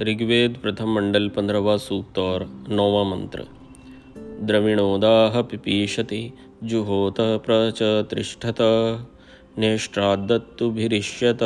ऋग्वेद प्रथम मंडल पंद्रहवा सूक्त और नौवा मंत्र। द्रविणोदाह पिपीशति जुहोत प्रच तिष्ठत नेष्ट्रादत्तुभिरिष्यत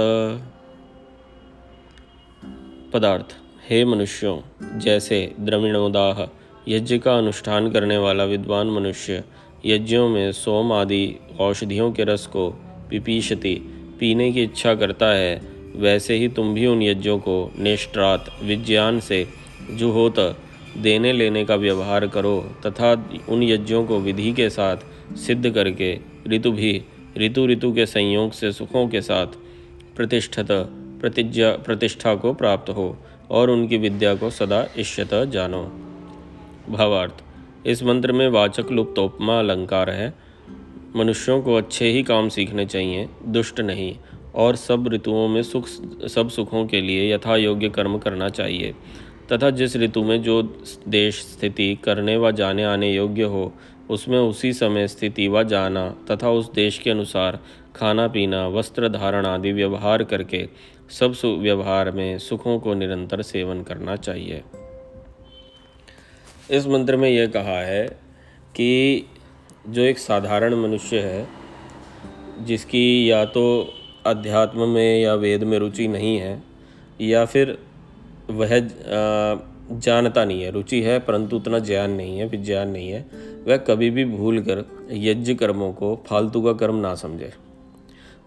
पदार्थ, हे मनुष्यों, जैसे द्रविणोदाह यज्ञ का अनुष्ठान करने वाला विद्वान मनुष्य, यज्ञों में सोम आदि औषधियों के रस को पिपीशति पीने की इच्छा करता है, वैसे ही तुम भी उन यज्ञों को निष्ठात, विज्ञान से जुहोत, देने लेने का व्यवहार करो, तथा उन यज्ञों को विधि के साथ सिद्ध करके ऋतु भी, ऋतु ऋतु के संयोग से सुखों के साथ प्रतिष्ठत, प्रतिज्ञा, प्रतिष्ठा को प्राप्त हो, और उनकी विद्या को सदा इष्यत जानो। भावार्थ, इस मंत्र में वाचक लुप्तोपमा अलंकार है। मनुष्यों को अच्छे ही काम सीखने चाहिए, दुष्ट नहीं, और सब ऋतुओं में सुख, सब सुखों के लिए यथा योग्य कर्म करना चाहिए। तथा जिस ऋतु में जो देश, स्थिति, करने व जाने आने योग्य हो, उसमें उसी समय स्थिति व जाना तथा उस देश के अनुसार खाना, पीना, वस्त्र, धारण आदि व्यवहार करके सब व्यवहार में सुखों को निरंतर सेवन करना चाहिए। इस मंत्र में यह कहा है कि जो एक साधारण मनुष्य है, जिसकी या तो अध्यात्म में या वेद में रुचि नहीं है, या फिर वह जानता नहीं है। रुचि है, परंतु उतना ज्ञान नहीं है, विज्ञान नहीं है। वह कभी भी भूल कर यज्ञ कर्मों को फालतू का कर्म ना समझे।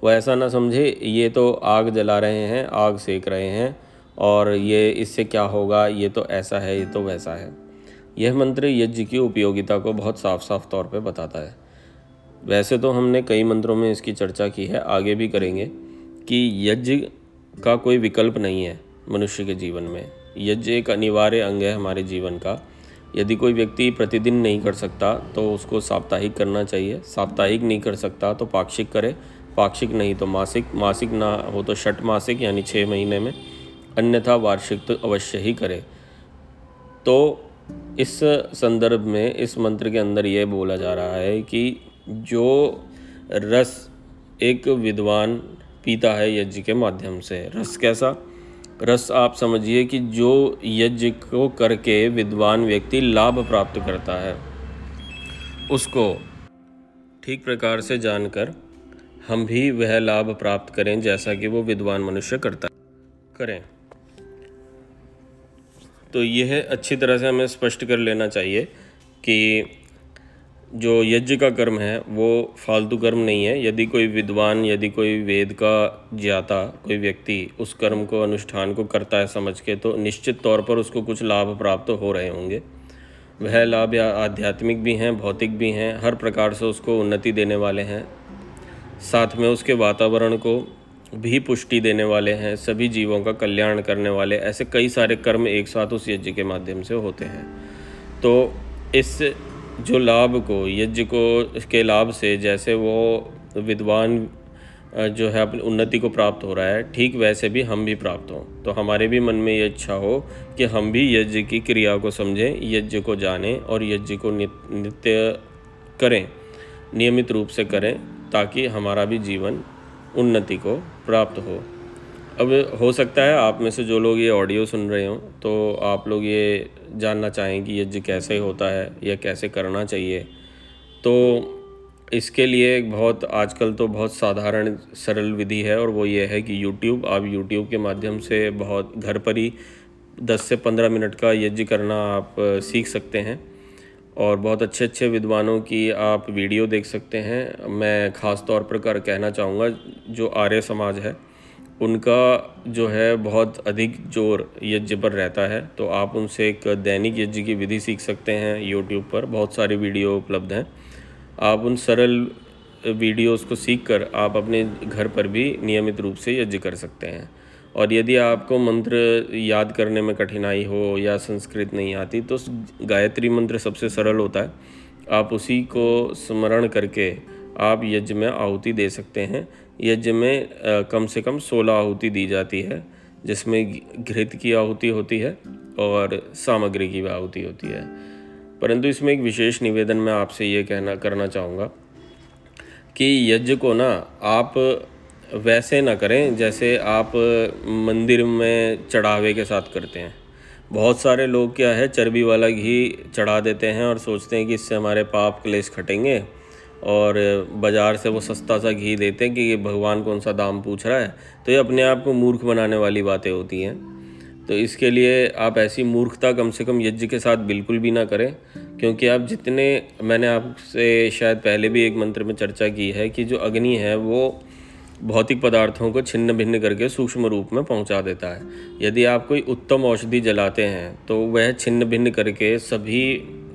वह ऐसा ना समझे, ये तो आग जला रहे हैं, आग सेक रहे हैं, और ये इससे क्या होगा, ये तो ऐसा है, ये तो वैसा है। यह मंत्र यज्ञ की उपयोगिता को बहुत साफ़ साफ़ तौर पर बताता है। वैसे तो हमने कई मंत्रों में इसकी चर्चा की है, आगे भी करेंगे कि यज्ञ का कोई विकल्प नहीं है मनुष्य के जीवन में। यज्ञ एक अनिवार्य अंग है हमारे जीवन का। यदि कोई व्यक्ति प्रतिदिन नहीं कर सकता तो उसको साप्ताहिक करना चाहिए। साप्ताहिक नहीं कर सकता तो पाक्षिक करे। पाक्षिक नहीं तो मासिक। मासिक ना हो तो षट मासिक, यानी छः महीने में। अन्यथा वार्षिक तो अवश्य ही करे। तो इस संदर्भ में, इस मंत्र के अंदर यह बोला जा रहा है कि जो रस एक विद्वान पीता है यज्ञ के माध्यम से। रस कैसा? रस आप समझिए कि जो यज्ञ को करके विद्वान व्यक्ति लाभ प्राप्त करता है, उसको ठीक प्रकार से जानकर हम भी वह लाभ प्राप्त करें जैसा कि वो विद्वान मनुष्य करता करें। तो यह अच्छी तरह से हमें स्पष्ट कर लेना चाहिए कि जो यज्ञ का कर्म है, वो फालतू कर्म नहीं है। यदि कोई विद्वान, यदि कोई वेद का ज्ञाता, कोई व्यक्ति उस कर्म को, अनुष्ठान को करता है समझ के तो निश्चित तौर पर उसको कुछ लाभ प्राप्त हो रहे होंगे। वह लाभ या आध्यात्मिक भी हैं, भौतिक भी हैं, हर प्रकार से उसको उन्नति देने वाले हैं। साथ में उसके वातावरण को भी पुष्टि देने वाले हैं, सभी जीवों का कल्याण करने वाले, ऐसे कई सारे कर्म एक साथ उस यज्ञ के माध्यम से होते हैं। तो इस जो लाभ को, यज्ञ को के लाभ से जैसे वो विद्वान जो है अपनी उन्नति को प्राप्त हो रहा है, ठीक वैसे भी हम भी प्राप्त हों। तो हमारे भी मन में ये इच्छा हो कि हम भी यज्ञ की क्रिया को समझें, यज्ञ को जानें और यज्ञ को नित्य करें, नियमित रूप से करें, ताकि हमारा भी जीवन उन्नति को प्राप्त हो। अब हो सकता है आप में से जो लोग ये ऑडियो सुन रहे हों तो आप लोग ये जानना चाहें कि यज्ञ कैसे होता है, या कैसे करना चाहिए। तो इसके लिए एक बहुत, आजकल तो बहुत साधारण, सरल विधि है और वो ये है कि यूट्यूब आप यूट्यूब के माध्यम से बहुत, घर पर ही 10 से 15 मिनट का यज्ञ करना आप, सीख सकते हैं। और बहुत अच्छे अच्छे विद्वानों की आप वीडियो देख सकते हैं। मैं ख़ास तौर पर कर कहना चाहूँगा, जो आर्य समाज है, उनका जो है बहुत अधिक ज़ोर यज्ञ पर रहता है। तो आप उनसे एक दैनिक यज्ञ की विधि सीख सकते हैं यूट्यूब पर बहुत सारी वीडियो उपलब्ध हैं। आप उन सरल वीडियोस को सीख कर आप अपने घर पर भी नियमित रूप से यज्ञ कर सकते हैं। और यदि आपको मंत्र याद करने में कठिनाई हो या संस्कृत नहीं आती तो गायत्री मंत्र सबसे सरल होता है। आप उसी को स्मरण करके आप यज्ञ में आहुति दे सकते हैं। यज्ञ में कम से कम सोलह आहुति दी जाती है, जिसमें घृत की आहुति होती है और सामग्री की आहुति होती है। परंतु इसमें एक विशेष निवेदन मैं आपसे ये कहना, करना चाहूँगा कि यज्ञ को ना आप वैसे ना करें, जैसे आप मंदिर में चढ़ावे के साथ करते हैं। बहुत सारे लोग क्या है, चर्बी वाला घी चढ़ा देते हैं और सोचते हैं कि इससे हमारे पाप क्लेश खटेंगे और बाज़ार से वो सस्ता सा घी देते हैं कि ये भगवान कौन सा दाम पूछ रहा है। तो ये अपने आप को मूर्ख बनाने वाली बातें होती हैं। तो इसके लिए आप ऐसी मूर्खता कम से कम यज्ञ के साथ बिल्कुल भी ना करें, क्योंकि आप जितने, मैंने आपसे शायद पहले भी एक मंत्र में चर्चा की है कि जो अग्नि है वो भौतिक पदार्थों को छिन्न भिन्न करके सूक्ष्म रूप में पहुँचा देता है। यदि आप कोई उत्तम औषधि जलाते हैं तो वह छिन्न भिन्न करके सभी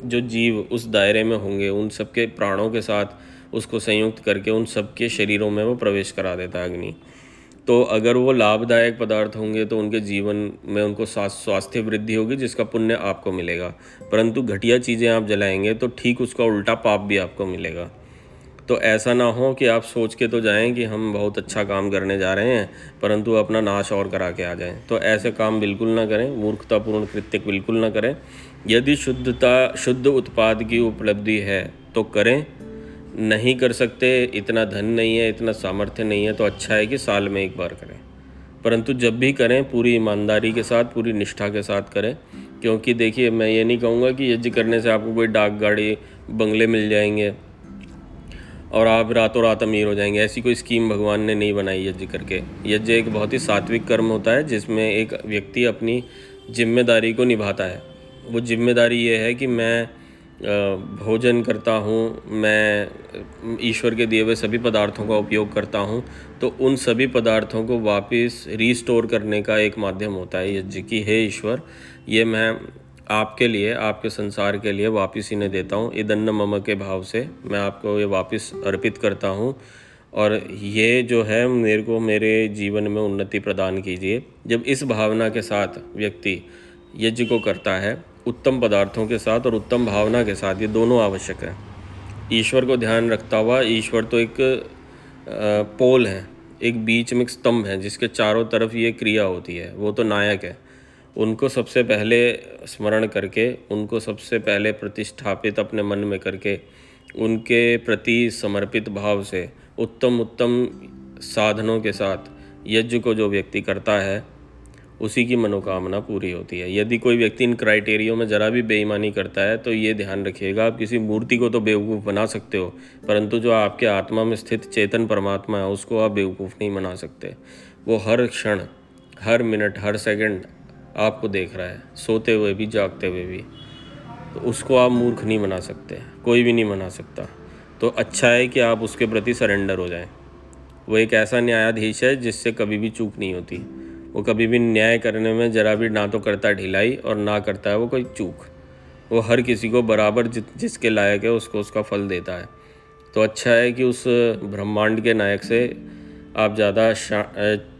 जो जीव उस दायरे में होंगे, उन सबके प्राणों के साथ उसको संयुक्त करके उन सबके शरीरों में वो प्रवेश करा देता है अग्नि। तो अगर वो लाभदायक पदार्थ होंगे तो उनके जीवन में उनको स्वास्थ्य वृद्धि होगी, जिसका पुण्य आपको मिलेगा। परंतु घटिया चीज़ें आप जलाएँगे तो ठीक उसका उल्टा पाप भी आपको मिलेगा। तो ऐसा ना हो कि आप सोच के तो जाएँ कि हम बहुत अच्छा काम करने जा रहे हैं, परंतु अपना नाश और करा के आ जाएँ। तो ऐसे काम बिल्कुल ना करें, मूर्खतापूर्ण कृत्य बिल्कुल ना करें। यदि शुद्धता, शुद्ध उत्पाद की उपलब्धि है तो करें। नहीं कर सकते, इतना धन नहीं है, इतना सामर्थ्य नहीं है तो अच्छा है कि साल में एक बार करें। परंतु जब भी करें, पूरी ईमानदारी के साथ, पूरी निष्ठा के साथ करें। क्योंकि देखिए, मैं ये नहीं कहूँगा कि यज्ञ करने से आपको कोई डाक गाड़ी बंगले मिल जाएँगे। और आप रातों रात अमीर हो जाएँगे। ऐसी कोई स्कीम भगवान ने नहीं बनाई यज्ञ करके। यज्ञ एक बहुत ही सात्विक कर्म होता है, जिसमें एक व्यक्ति अपनी ज़िम्मेदारी को निभाता है। वो ज़िम्मेदारी ये है कि मैं भोजन करता हूँ, मैं ईश्वर के दिए हुए सभी पदार्थों का उपयोग करता हूँ तो उन सभी पदार्थों को वापस रीस्टोर करने का एक माध्यम होता है यज्ञ की, हे ईश्वर, ये मैं आपके लिए, आपके संसार के लिए वापस इन्हें देता हूँ। इदन्न मम के भाव से मैं आपको ये वापस अर्पित करता हूँ। और ये जो है, मेरे को मेरे जीवन में उन्नति प्रदान कीजिए। जब इस भावना के साथ व्यक्ति यज्ञ को करता है, उत्तम पदार्थों के साथ और उत्तम भावना के साथ, ये दोनों आवश्यक है। ईश्वर को ध्यान रखता हुआ, ईश्वर तो एक पोल है, एक बीच में स्तंभ है, जिसके चारों तरफ़ ये क्रिया होती है। वो तो नायक है। उनको सबसे पहले स्मरण करके, उनको सबसे पहले प्रतिष्ठापित अपने मन में करके, उनके प्रति समर्पित भाव से, उत्तम उत्तम साधनों के साथ यज्ञ को जो व्यक्ति करता है, उसी की मनोकामना पूरी होती है। यदि कोई व्यक्ति इन क्राइटेरियो में ज़रा भी बेईमानी करता है तो ये ध्यान रखिएगा, आप किसी मूर्ति को तो बेवकूफ़ बना सकते हो, परंतु जो आपके आत्मा में स्थित चेतन परमात्मा है, उसको आप बेवकूफ़ नहीं बना सकते। वो हर क्षण, हर मिनट, हर सेकंड आपको देख रहा है सोते हुए भी जागते हुए भी। तो उसको आप मूर्ख नहीं बना सकते कोई भी नहीं बना सकता। तो अच्छा है कि आप उसके प्रति सरेंडर हो जाएँ। वो एक ऐसा न्यायाधीश है जिससे कभी भी चूक नहीं होती। वो कभी भी न्याय करने में ज़रा भी ना तो करता ढिलाई और ना करता है वो कोई चूक। वो हर किसी को बराबर जि, जिसके लायक है उसको उसका फल देता है। तो अच्छा है कि उस ब्रह्मांड के नायक से आप ज़्यादा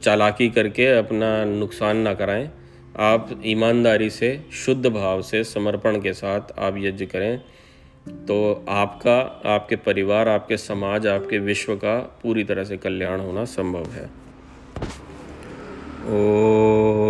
चालाकी करके अपना नुकसान ना कराएँ। आप ईमानदारी से, शुद्ध भाव से, समर्पण के साथ आप यज्ञ करें तो आपका, आपके परिवार, आपके समाज, आपके विश्व का पूरी तरह से कल्याण होना संभव है। ओ